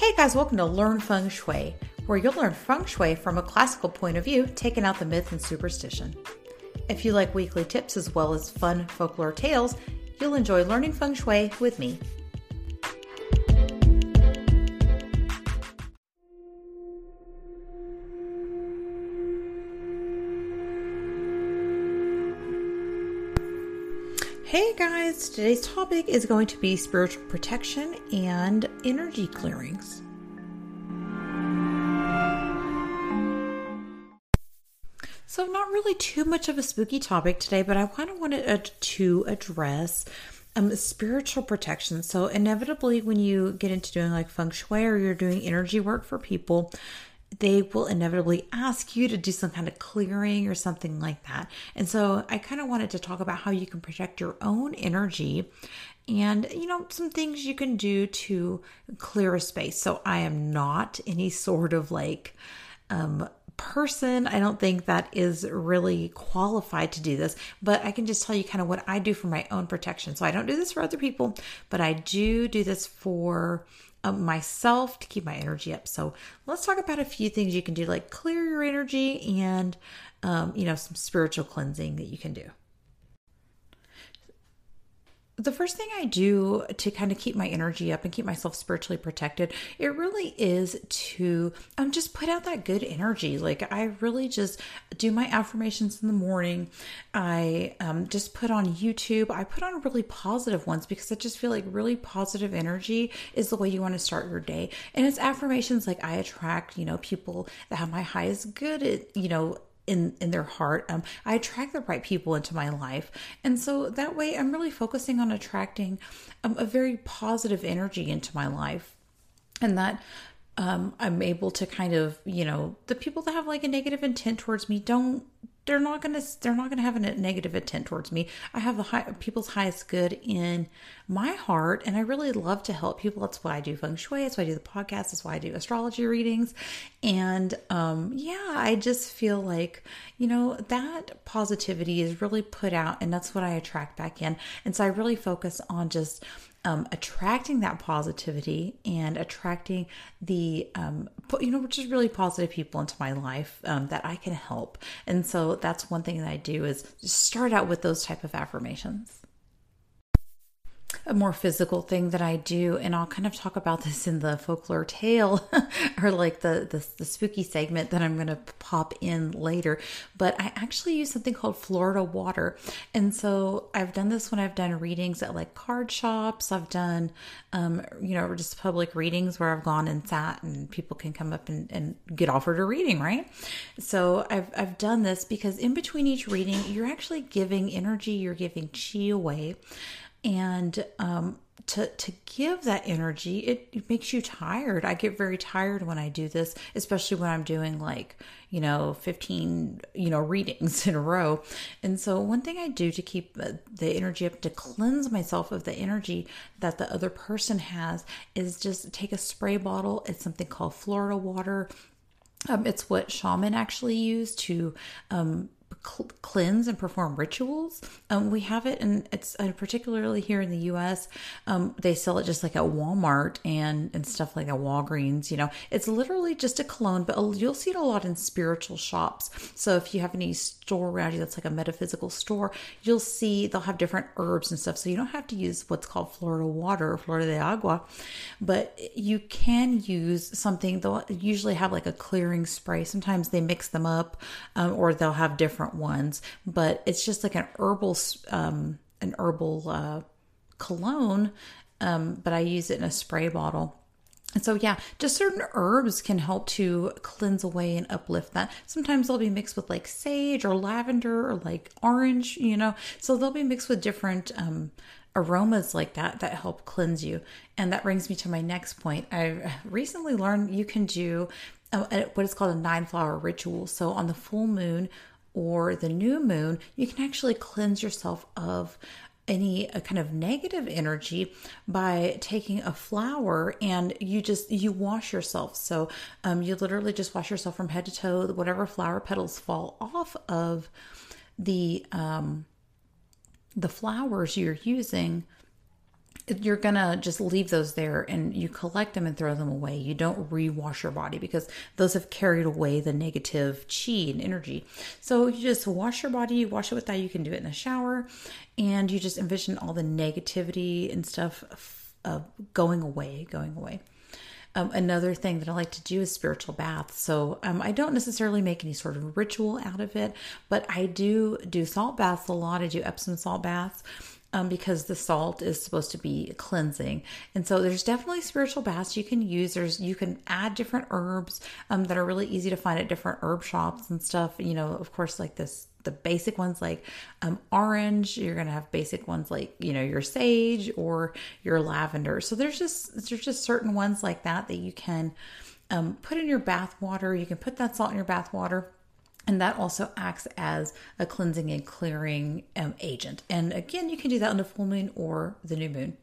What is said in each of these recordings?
Hey guys, welcome to Learn Feng Shui, where you'll learn feng shui from a classical point of view, taking out the myth and superstition. If you like weekly tips as well as fun folklore tales, you'll enjoy learning feng shui with me. Today's topic is going to be spiritual protection and energy clearings. So, not really too much of a spooky topic today, but I kind of wanted to address um, spiritual protection. So, inevitably, when you get into doing like feng shui or you're doing energy work for people, they will inevitably ask you to do some kind of clearing or something like that. And so I kind of wanted to talk about how you can protect your own energy and, you know, some things you can do to clear a space. So I am not any sort of like, um, person. I don't think that is really qualified to do this, but I can just tell you kind of what I do for my own protection. So I don't do this for other people, but I do do this for myself to keep my energy up. So let's talk about a few things you can do, like clear your energy and, um, you know, some spiritual cleansing that you can do the first thing I do to kind of keep my energy up and keep myself spiritually protected, it really is to um, just put out that good energy. Like I really just do my affirmations in the morning. I um, just put on YouTube. I put on really positive ones because I just feel like really positive energy is the way you want to start your day. And it's affirmations like I attract, you know, people that have my highest good, you know, in in their heart um, i attract the right people into my life and so that way i'm really focusing on attracting um, a very positive energy into my life and that um, i'm able to kind of you know the people that have like a negative intent towards me don't they're not gonna they're not gonna have a negative intent towards me. I have the high, people's highest good in my heart, and I really love to help people. That's why I do feng shui. That's why I do the podcast. That's why I do astrology readings, and um, yeah, I just feel like you know that positivity is really put out, and that's what I attract back in. And so I really focus on just um, attracting that positivity and attracting the um, you know just really positive people into my life um, that I can help. And so that's one thing that I do is start out with those type of affirmations a more physical thing that I do, and I'll kind of talk about this in the folklore tale or like the, the, the spooky segment that I'm going to pop in later. But I actually use something called Florida water, and so I've done this when I've done readings at like card shops. I've done, um, you know, just public readings where I've gone and sat, and people can come up and, and get offered a reading, right? So I've I've done this because in between each reading, you're actually giving energy, you're giving chi away and um, to to give that energy it, it, makes you tired. I get very tired when i do this especially when i'm doing like you know 15 you know readings in a row. And so one thing i do to keep the energy up to cleanse myself of the energy that the other person has is just take a spray bottle. It's something called florida water. Um, it's what shaman actually use to um, cleanse and perform rituals. Um, we have it, and it's uh, particularly here in the U.S. Um, they sell it just like at Walmart and and stuff like at Walgreens. You know, it's literally just a cologne, but you'll see it a lot in spiritual shops. So if you have any store around you that's like a metaphysical store, you'll see they'll have different herbs and stuff. So you don't have to use what's called Florida water or Florida de agua, but you can use something. They'll usually have like a clearing spray. Sometimes they mix them up, um, or they'll have different different ones, but it's just like an herbal, um, an herbal uh, cologne. Um, but I use it in a spray bottle. And so, yeah, just certain herbs can help to cleanse away and uplift that. Sometimes they'll be mixed with like sage or lavender or like orange, you know. So they'll be mixed with different um, aromas like that that help cleanse you. And that brings me to my next point. I recently learned you can do uh, what is called a nine flower ritual. So on the full moon, or the new moon, you can actually cleanse yourself of any kind of negative energy by taking a flower and you just you wash yourself. So um, you literally just wash yourself from head to toe whatever flower petals fall off of the um, the flowers you're using you're gonna just leave those there and you collect them and throw them away. You don't rewash your body because those have carried away the negative chi and energy. So you just wash your body, you wash it with that. You can do it in the shower, and you just envision all the negativity and stuff going away, going away. Um, another thing that I like to do is spiritual baths. So um, I don't necessarily make any sort of ritual out of it, but I do do salt baths a lot. I do Epsom salt baths um, because the salt is supposed to be cleansing. And so there's definitely spiritual baths you can use. There's you can add different herbs um, that are really easy to find at different herb shops and stuff. You know, of course, like this the basic ones like um, orange you're gonna have basic ones like you know your sage or your lavender so there's just there's just certain ones like that that you can um, put in your bath water you can put that salt in your bath water and that also acts as a cleansing and clearing um, agent. And again, you can do that on the full moon or the new moon.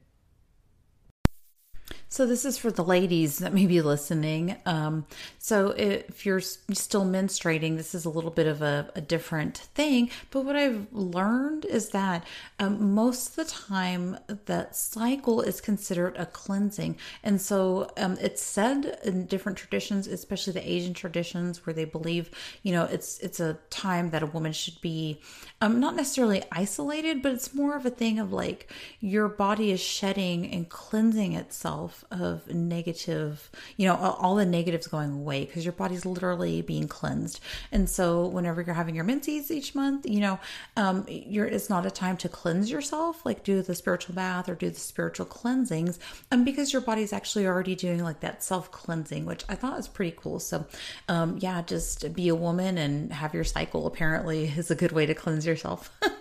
So this is for the ladies that may be listening. Um, so if you're still menstruating, this is a little bit of a, a different thing. But what I've learned is that um, most of the time that cycle is considered a cleansing, and so um, it's said in different traditions, especially the Asian traditions, where they believe you know it's it's a time that a woman should be um, not necessarily isolated, but it's more of a thing of like your body is shedding and cleansing itself of negative, you know, all the negatives going away because your body's literally being cleansed. And so whenever you're having your menses each month, you know, um, you're it's not a time to cleanse yourself, like do the spiritual bath or do the spiritual cleansings, um, because your body's actually already doing like that self cleansing, which I thought was pretty cool. So, um, yeah, just be a woman and have your cycle. Apparently, is a good way to cleanse yourself.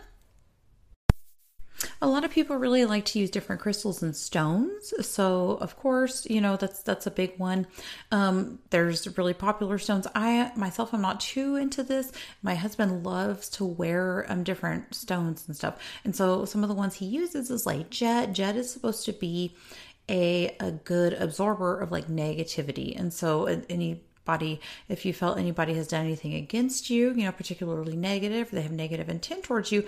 A lot of people really like to use different crystals and stones. So, of course, you know that's that's a big one. Um, there's really popular stones. I myself, I'm not too into this. My husband loves to wear um different stones and stuff, and so some of the ones he uses is like jet. Jet is supposed to be a a good absorber of like negativity, and so any if you felt anybody has done anything against you you know particularly negative they have negative intent towards you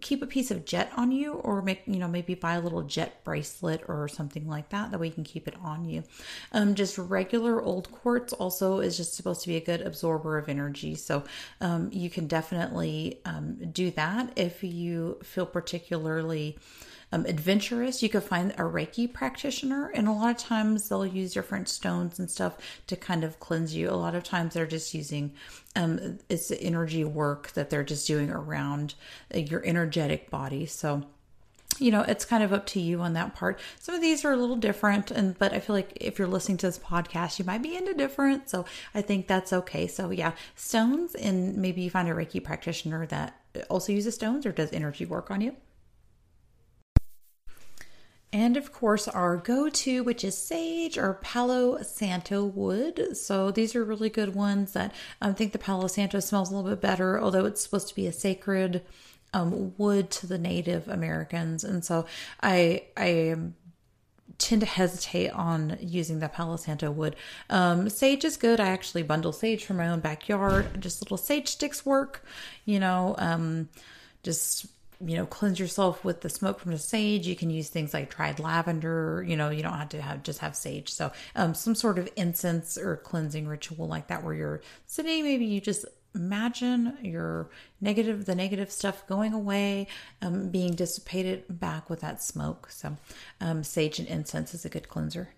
keep a piece of jet on you or make you know maybe buy a little jet bracelet or something like that. That way you can keep it on you. Um, just regular old quartz also is just supposed to be a good absorber of energy. So um, you can definitely um, do that if you feel particularly um, adventurous, you could find a Reiki practitioner, and a lot of times they'll use different stones and stuff to kind of cleanse you. A lot of times they're just using um, it's the energy work that they're just doing around uh, your energetic body. So you know it's kind of up to you on that part some of these are a little different and but i feel like if you're listening to this podcast you might be into different so i think that's okay so yeah stones and maybe you find a reiki practitioner that also uses stones or does energy work on you and of course, our go to, which is sage or Palo Santo wood. So these are really good ones that I think the Palo Santo smells a little bit better, although it's supposed to be a sacred um, wood to the Native Americans. And so I, I tend to hesitate on using the Palo Santo wood. Um, sage is good. I actually bundle sage from my own backyard. Just little sage sticks work, you know, um, just you know cleanse yourself with the smoke from the sage. You can use things like dried lavender you know you don't have to have just have sage. So um, some sort of incense or cleansing ritual like that where you're sitting maybe you just imagine your negative the negative stuff going away um, being dissipated back with that smoke. So um, sage and incense is a good cleanser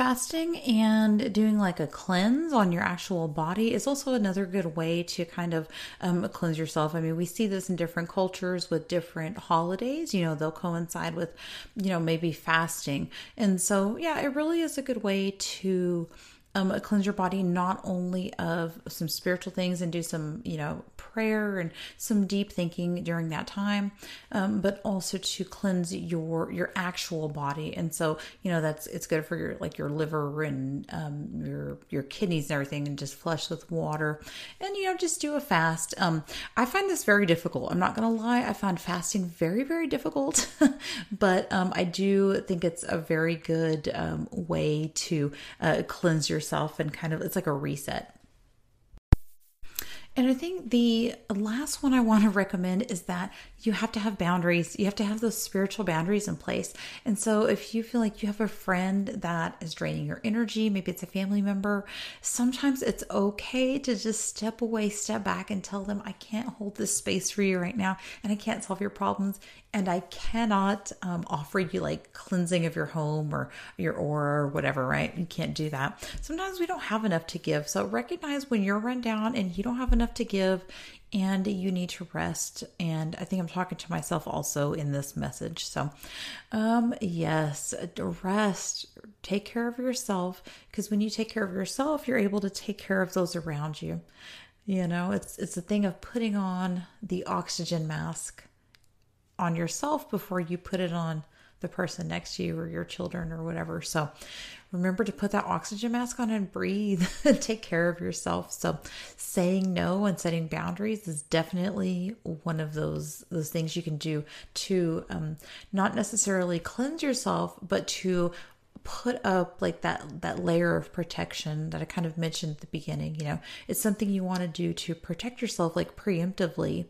Fasting and doing like a cleanse on your actual body is also another good way to kind of um, cleanse yourself. I mean, we see this in different cultures with different holidays. You know, they'll coincide with, you know, maybe fasting. And so, yeah, it really is a good way to um, cleanse your body not only of some spiritual things and do some, you know, prayer and some deep thinking during that time, um, but also to cleanse your your actual body. And so, you know, that's it's good for your like your liver and um, your your kidneys and everything, and just flush with water, and you know, just do a fast. Um, I find this very difficult. I'm not gonna lie, I find fasting very very difficult, but um, I do think it's a very good um, way to uh, cleanse yourself and kind of it's like a reset. And I think the last one I want to recommend is that you have to have boundaries. You have to have those spiritual boundaries in place. And so if you feel like you have a friend that is draining your energy, maybe it's a family member, sometimes it's okay to just step away, step back, and tell them, I can't hold this space for you right now, and I can't solve your problems. And I cannot um, offer you like cleansing of your home or your aura or whatever, right? You can't do that. Sometimes we don't have enough to give. So recognize when you're run down and you don't have enough to give and you need to rest. And I think I'm talking to myself also in this message. So, um, yes, rest, take care of yourself because when you take care of yourself, you're able to take care of those around you. You know, it's it's a thing of putting on the oxygen mask on yourself before you put it on the person next to you or your children or whatever. So remember to put that oxygen mask on and breathe and take care of yourself. So saying no and setting boundaries is definitely one of those those things you can do to um, not necessarily cleanse yourself, but to put up like that that layer of protection that I kind of mentioned at the beginning, you know. It's something you want to do to protect yourself like preemptively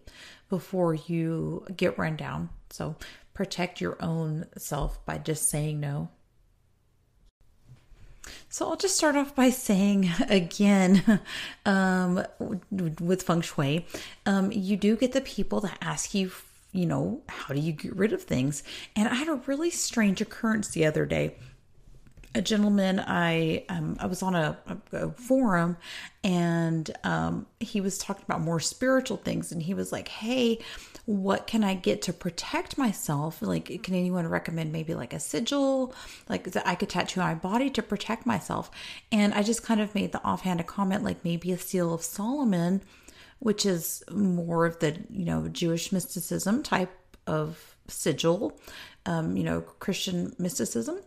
before you get run down. So protect your own self by just saying no. So I'll just start off by saying again, um, with feng shui, um, you do get the people that ask you, you know, how do you get rid of things? And I had a really strange occurrence the other day a gentleman I um, I was on a, a, forum and um, he was talking about more spiritual things and he was like, "Hey, what can I get to protect myself? Like, can anyone recommend maybe like a sigil, like that I could tattoo on my body to protect myself?" And I just kind of made the offhand a comment like maybe a seal of Solomon, which is more of the you know Jewish mysticism type of sigil, um, you know Christian mysticism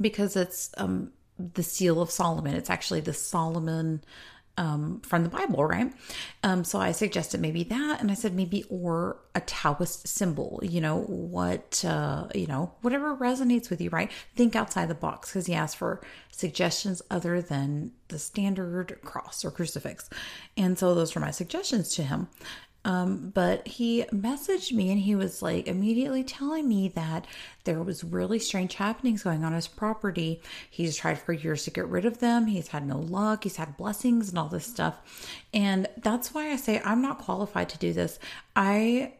because it's um, the seal of Solomon. It's actually the Solomon um, from the Bible, right? Um, so I suggested maybe that, and I said maybe or a Taoist symbol. You know what? Uh, you know whatever resonates with you, right? Think outside the box because he asked for suggestions other than the standard cross or crucifix, and so those were my suggestions to him. Um, but he messaged me and he was like immediately telling me that there was really strange happenings going on his property. He's tried for years to get rid of them. He's had no luck. He's had blessings and all this stuff. And that's why I say I'm not qualified to do this. I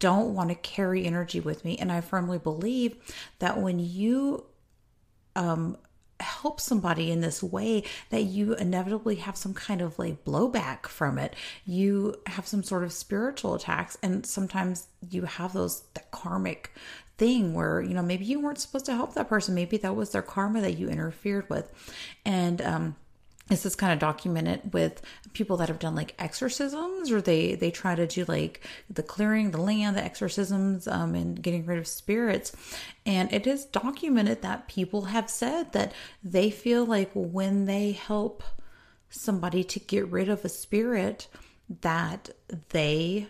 don't want to carry energy with me. And I firmly believe that when you um, help somebody in this way that you inevitably have some kind of like blowback from it. You have some sort of spiritual attacks and sometimes you have those that karmic thing where you know maybe you weren't supposed to help that person. Maybe that was their karma that you interfered with. And um this is kind of documented with people that have done like exorcisms or they they try to do like the clearing the land the exorcisms um, and getting rid of spirits and it is documented that people have said that they feel like when they help somebody to get rid of a spirit that they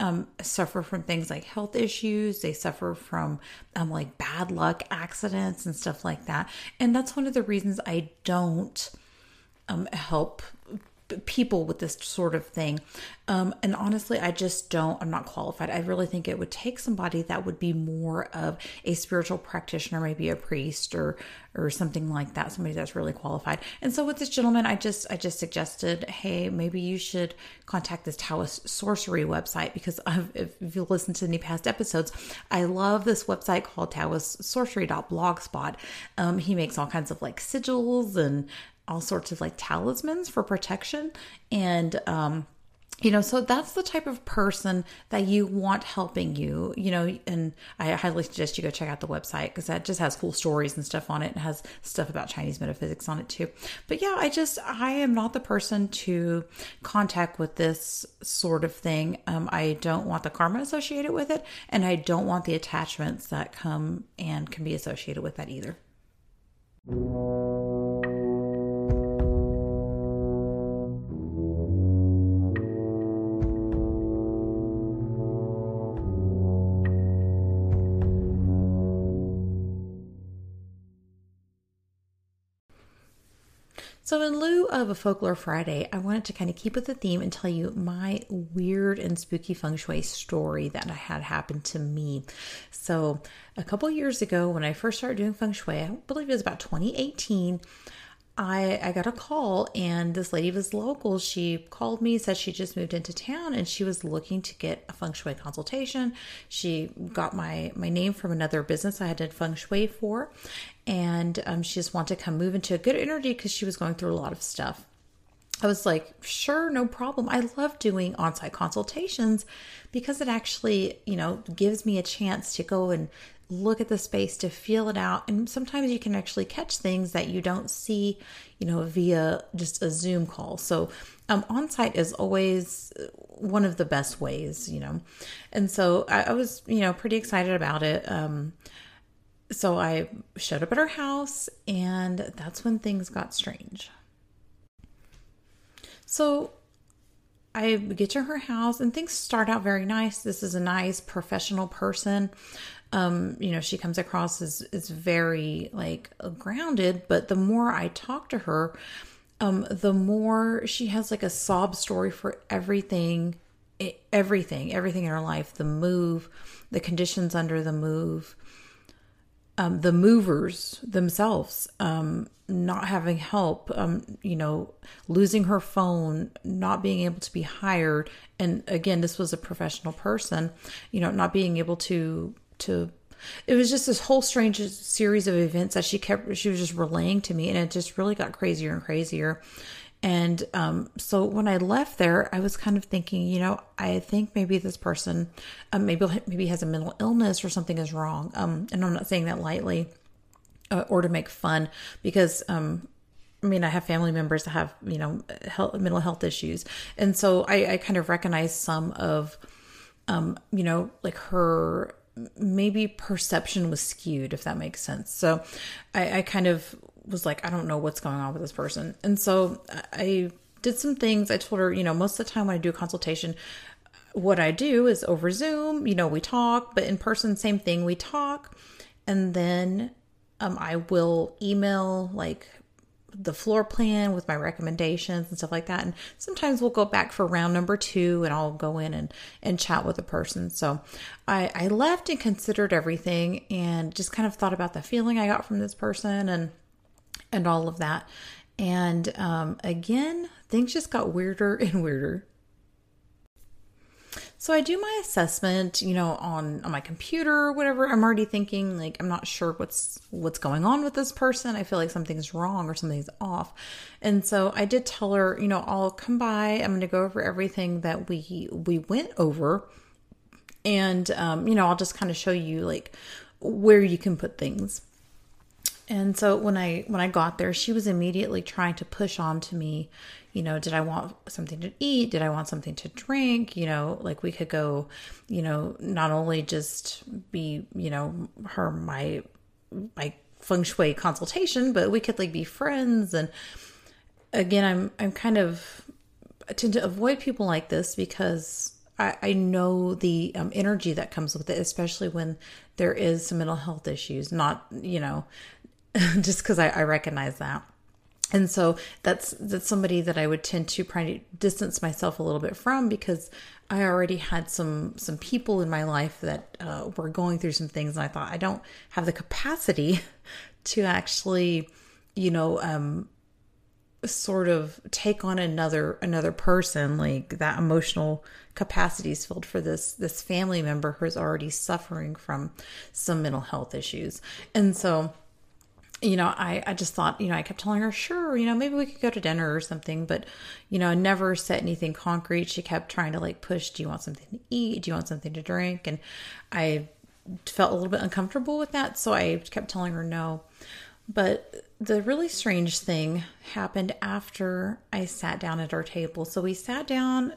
um, suffer from things like health issues. They suffer from um, like bad luck, accidents, and stuff like that. And that's one of the reasons I don't um, help people with this sort of thing. Um, and honestly, I just don't, I'm not qualified. I really think it would take somebody that would be more of a spiritual practitioner, maybe a priest or, or something like that, somebody that's really qualified. And so with this gentleman, I just, I just suggested, Hey, maybe you should contact this Taoist sorcery website because I've, if you listen to any past episodes, I love this website called Taoist sorcery.blogspot. Um, he makes all kinds of like sigils and all sorts of like talismans for protection. And um you know so that's the type of person that you want helping you you know and i highly suggest you go check out the website because that just has cool stories and stuff on it and has stuff about chinese metaphysics on it too. But yeah i just i am not the person to contact with this sort of thing. Um, i don't want the karma associated with it and i don't want the attachments that come and can be associated with that either So, in lieu of a folklore Friday, I wanted to kind of keep with the theme and tell you my weird and spooky feng shui story that had happened to me. So, a couple years ago, when I first started doing feng shui, I believe it was about 2018. I, I got a call and this lady was local. She called me, said she just moved into town and she was looking to get a feng shui consultation. She got my my name from another business I had done feng shui for, and um, she just wanted to come move into a good energy because she was going through a lot of stuff. I was like, sure, no problem. I love doing on site consultations because it actually, you know, gives me a chance to go and look at the space to feel it out. And sometimes you can actually catch things that you don't see, you know, via just a Zoom call. So, um, on site is always one of the best ways, you know. And so I, I was, you know, pretty excited about it. Um, so I showed up at her house, and that's when things got strange. So I get to her house and things start out very nice. This is a nice professional person. Um, you know, she comes across as is very like grounded, but the more I talk to her, um, the more she has like a sob story for everything, everything, everything in her life, the move, the conditions under the move, um, the movers themselves, um, not having help, um, you know, losing her phone, not being able to be hired. And again, this was a professional person, you know, not being able to, to, it was just this whole strange series of events that she kept, she was just relaying to me. And it just really got crazier and crazier. And um, so when I left there, I was kind of thinking, you know, I think maybe this person, um, maybe maybe has a mental illness or something is wrong. Um, and I'm not saying that lightly uh, or to make fun because um, I mean, I have family members that have, you know, health, mental health issues. And so I, I kind of recognize some of, um, you know, like her maybe perception was skewed, if that makes sense. So I, I kind of was like, I don't know what's going on with this person. And so I did some things. I told her, you know, most of the time when I do a consultation, what I do is over Zoom, you know, we talk, but in person, same thing, we talk. And then um, I will email like the floor plan with my recommendations and stuff like that. And sometimes we'll go back for round number two and I'll go in and, and chat with the person. So I, I left and considered everything and just kind of thought about the feeling I got from this person and and all of that. And um, again, things just got weirder and weirder. So I do my assessment, you know, on on my computer or whatever. I'm already thinking like I'm not sure what's what's going on with this person. I feel like something's wrong or something's off. And so I did tell her, you know, I'll come by. I'm going to go over everything that we we went over and um, you know, I'll just kind of show you like where you can put things. And so when I when I got there, she was immediately trying to push on to me, you know, did I want something to eat? Did I want something to drink? You know, like we could go, you know, not only just be, you know, her my my feng shui consultation, but we could like be friends and again, I'm I'm kind of I tend to avoid people like this because I, I know the um, energy that comes with it, especially when there is some mental health issues. Not, you know, just because I, I recognize that. And so that's that's somebody that I would tend to to distance myself a little bit from because I already had some some people in my life that uh, were going through some things, and I thought I don't have the capacity to actually, you know, um, sort of take on another another person. Like that emotional capacity is filled for this this family member who's already suffering from some mental health issues, and so you know, I, I just thought, you know, I kept telling her, sure, you know, maybe we could go to dinner or something, but, you know, I never set anything concrete. She kept trying to like push, do you want something to eat? Do you want something to drink? And I felt a little bit uncomfortable with that. So I kept telling her no. But the really strange thing happened after I sat down at our table. So we sat down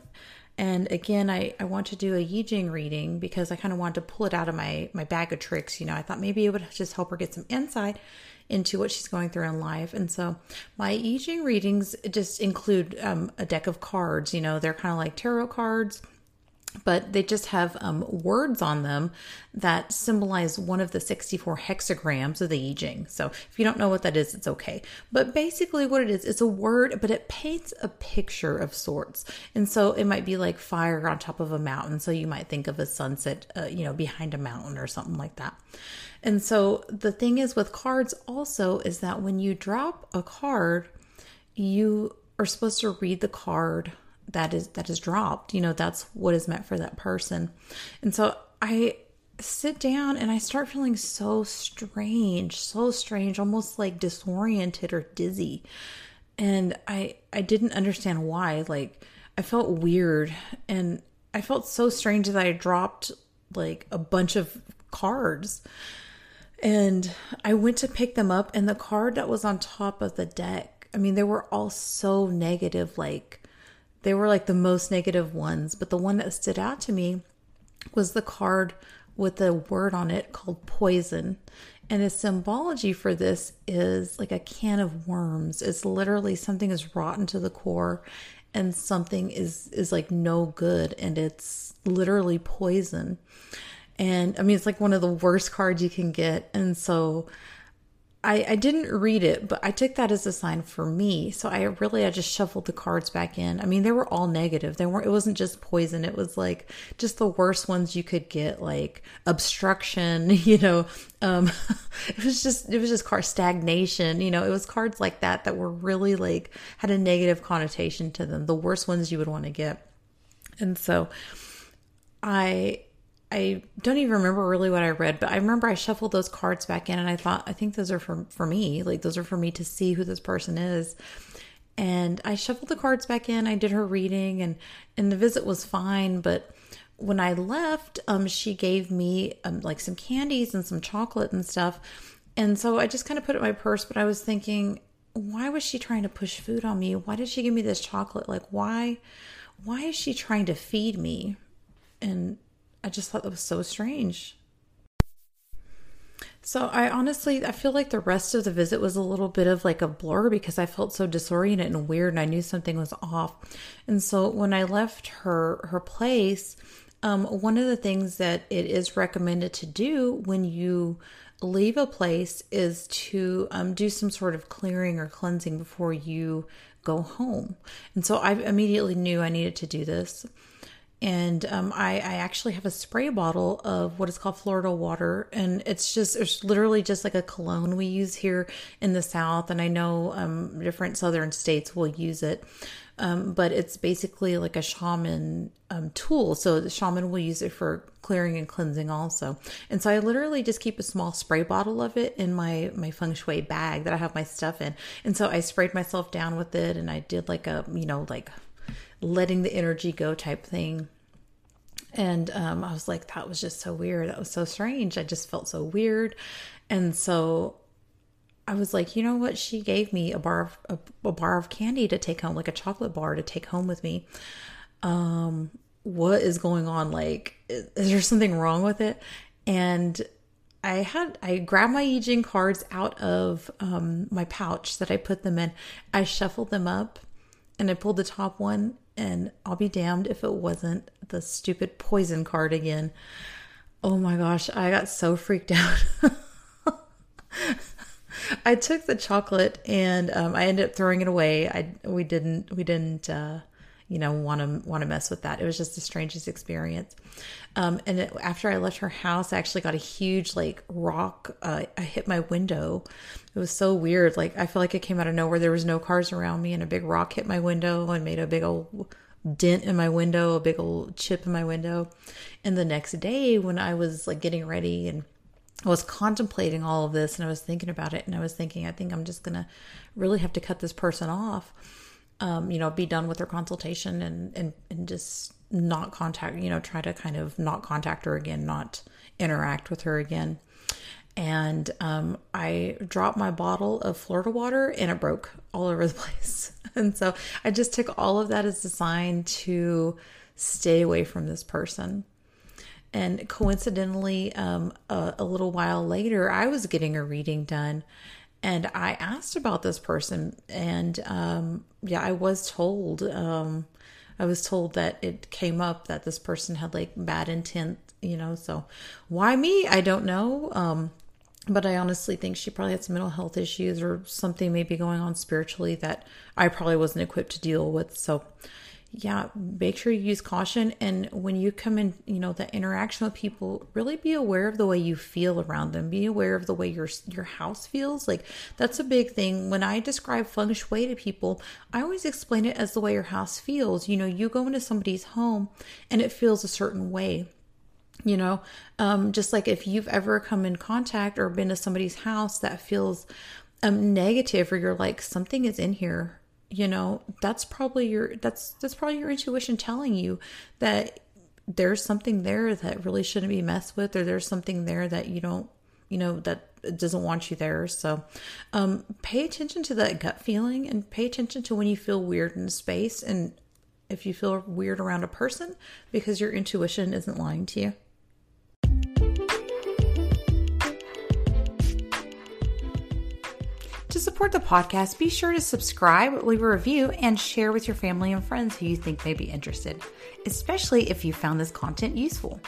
and again, I, I want to do a Yi Jing reading because I kind of wanted to pull it out of my, my bag of tricks. You know, I thought maybe it would just help her get some insight into what she's going through in life. And so my I Ching readings just include um, a deck of cards. You know, they're kind of like tarot cards. but they just have um, words on them that symbolize one of the 64 hexagrams of the I Ching. So if you don't know what that is, it's okay. But basically, what it is, it's a word, but it paints a picture of sorts. And so it might be like fire on top of a mountain. So you might think of a sunset, uh, you know, behind a mountain or something like that. And so the thing is with cards also is that when you drop a card, you are supposed to read the card that is that is dropped. You know that's what is meant for that person. And so i sit down and i start feeling so strange so strange almost like disoriented or dizzy. And i i didn't understand why. Like i felt weird and i felt so strange that i dropped like a bunch of cards and i went to pick them up and the card that was on top of the deck i mean they were all so negative like they were like the most negative ones, but the one that stood out to me was the card with the word on it called poison. And the symbology for this is like a can of worms. It's literally something is rotten to the core and something is is like no good and it's literally poison. And I mean it's like one of the worst cards you can get. And so I, I didn't read it, but I took that as a sign for me. So I really I just shuffled the cards back in. I mean, they were all negative. They weren't. It wasn't just poison. It was like just the worst ones you could get, like obstruction. You know, um, it was just it was just card stagnation. You know, it was cards like that that were really like had a negative connotation to them. The worst ones you would want to get. And so, I I don't even remember really what I read, but I remember I shuffled those cards back in and I thought, I think those are for, for me. Like, those are for me to see who this person is. And I shuffled the cards back in. I did her reading and, and the visit was fine. But when I left, um, she gave me um, like some candies and some chocolate and stuff. And so I just kind of put it in my purse, but I was thinking, why was she trying to push food on me? Why did she give me this chocolate? Like, why, why is she trying to feed me? And I just thought that was so strange. So I honestly I feel like the rest of the visit was a little bit of like a blur because I felt so disoriented and weird and I knew something was off. And so when I left her her place, um, one of the things that it is recommended to do when you leave a place is to um, do some sort of clearing or cleansing before you go home. And so I immediately knew I needed to do this and um, I, I, actually have a spray bottle of what is called Florida water, and it's just it's literally just like a cologne we use here in the South, and I know um, different Southern states will use it, um, but it's basically like a shaman um, tool. So the shaman will use it for clearing and cleansing also, and so I literally just keep a small spray bottle of it in my my feng shui bag that I have my stuff in, and so I sprayed myself down with it, and I did like a you know like letting the energy go type thing. And um, I was like, that was just so weird. That was so strange. I just felt so weird. And so I was like, you know what? She gave me a bar of a, a bar of candy to take home, like a chocolate bar to take home with me. Um, what is going on? Like, is, is there something wrong with it? And I had I grabbed my I cards out of um, my pouch that I put them in. I shuffled them up and I pulled the top one, and I'll be damned if it wasn't the stupid poison card again. Oh my gosh, I got so freaked out. I took the chocolate and um, I ended up throwing it away. I we didn't we didn't uh, you know want to want to mess with that. It was just the strangest experience. Um, and it, after I left her house, I actually got a huge like rock. Uh, I hit my window. It was so weird. Like I feel like it came out of nowhere. There was no cars around me, and a big rock hit my window and made a big old dent in my window, a big old chip in my window. And the next day, when I was like getting ready and I was contemplating all of this and I was thinking about it and I was thinking, I think I'm just going to really have to cut this person off um, you know, be done with her consultation and, and, and just not contact, you know, try to kind of not contact her again, not interact with her again. And um, I dropped my bottle of Florida water and it broke all over the place. And so I just took all of that as a sign to stay away from this person. And coincidentally, um, a, a little while later, I was getting a reading done and I asked about this person, and um, yeah, I was told. Um, I was told that it came up that this person had like bad intent, you know. So why me? I don't know. Um, but I honestly think she probably had some mental health issues or something maybe going on spiritually that I probably wasn't equipped to deal with. So yeah, make sure you use caution. And when you come in, you know, the interaction with people, really be aware of the way you feel around them. Be aware of the way your your house feels. Like that's a big thing. When I describe feng shui to people, I always explain it as the way your house feels. You know, you go into somebody's home and it feels a certain way you know um, just like if you've ever come in contact or been to somebody's house that feels um, negative or you're like something is in here you know that's probably your that's that's probably your intuition telling you that there's something there that really shouldn't be messed with or there's something there that you don't you know that doesn't want you there. So um pay attention to that gut feeling and pay attention to when you feel weird in space and if you feel weird around a person because your intuition isn't lying to you To support the podcast, be sure to subscribe, leave a review, and share with your family and friends who you think may be interested, especially if you found this content useful.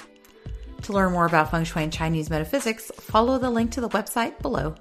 To learn more about feng shui and Chinese metaphysics, follow the link to the website below.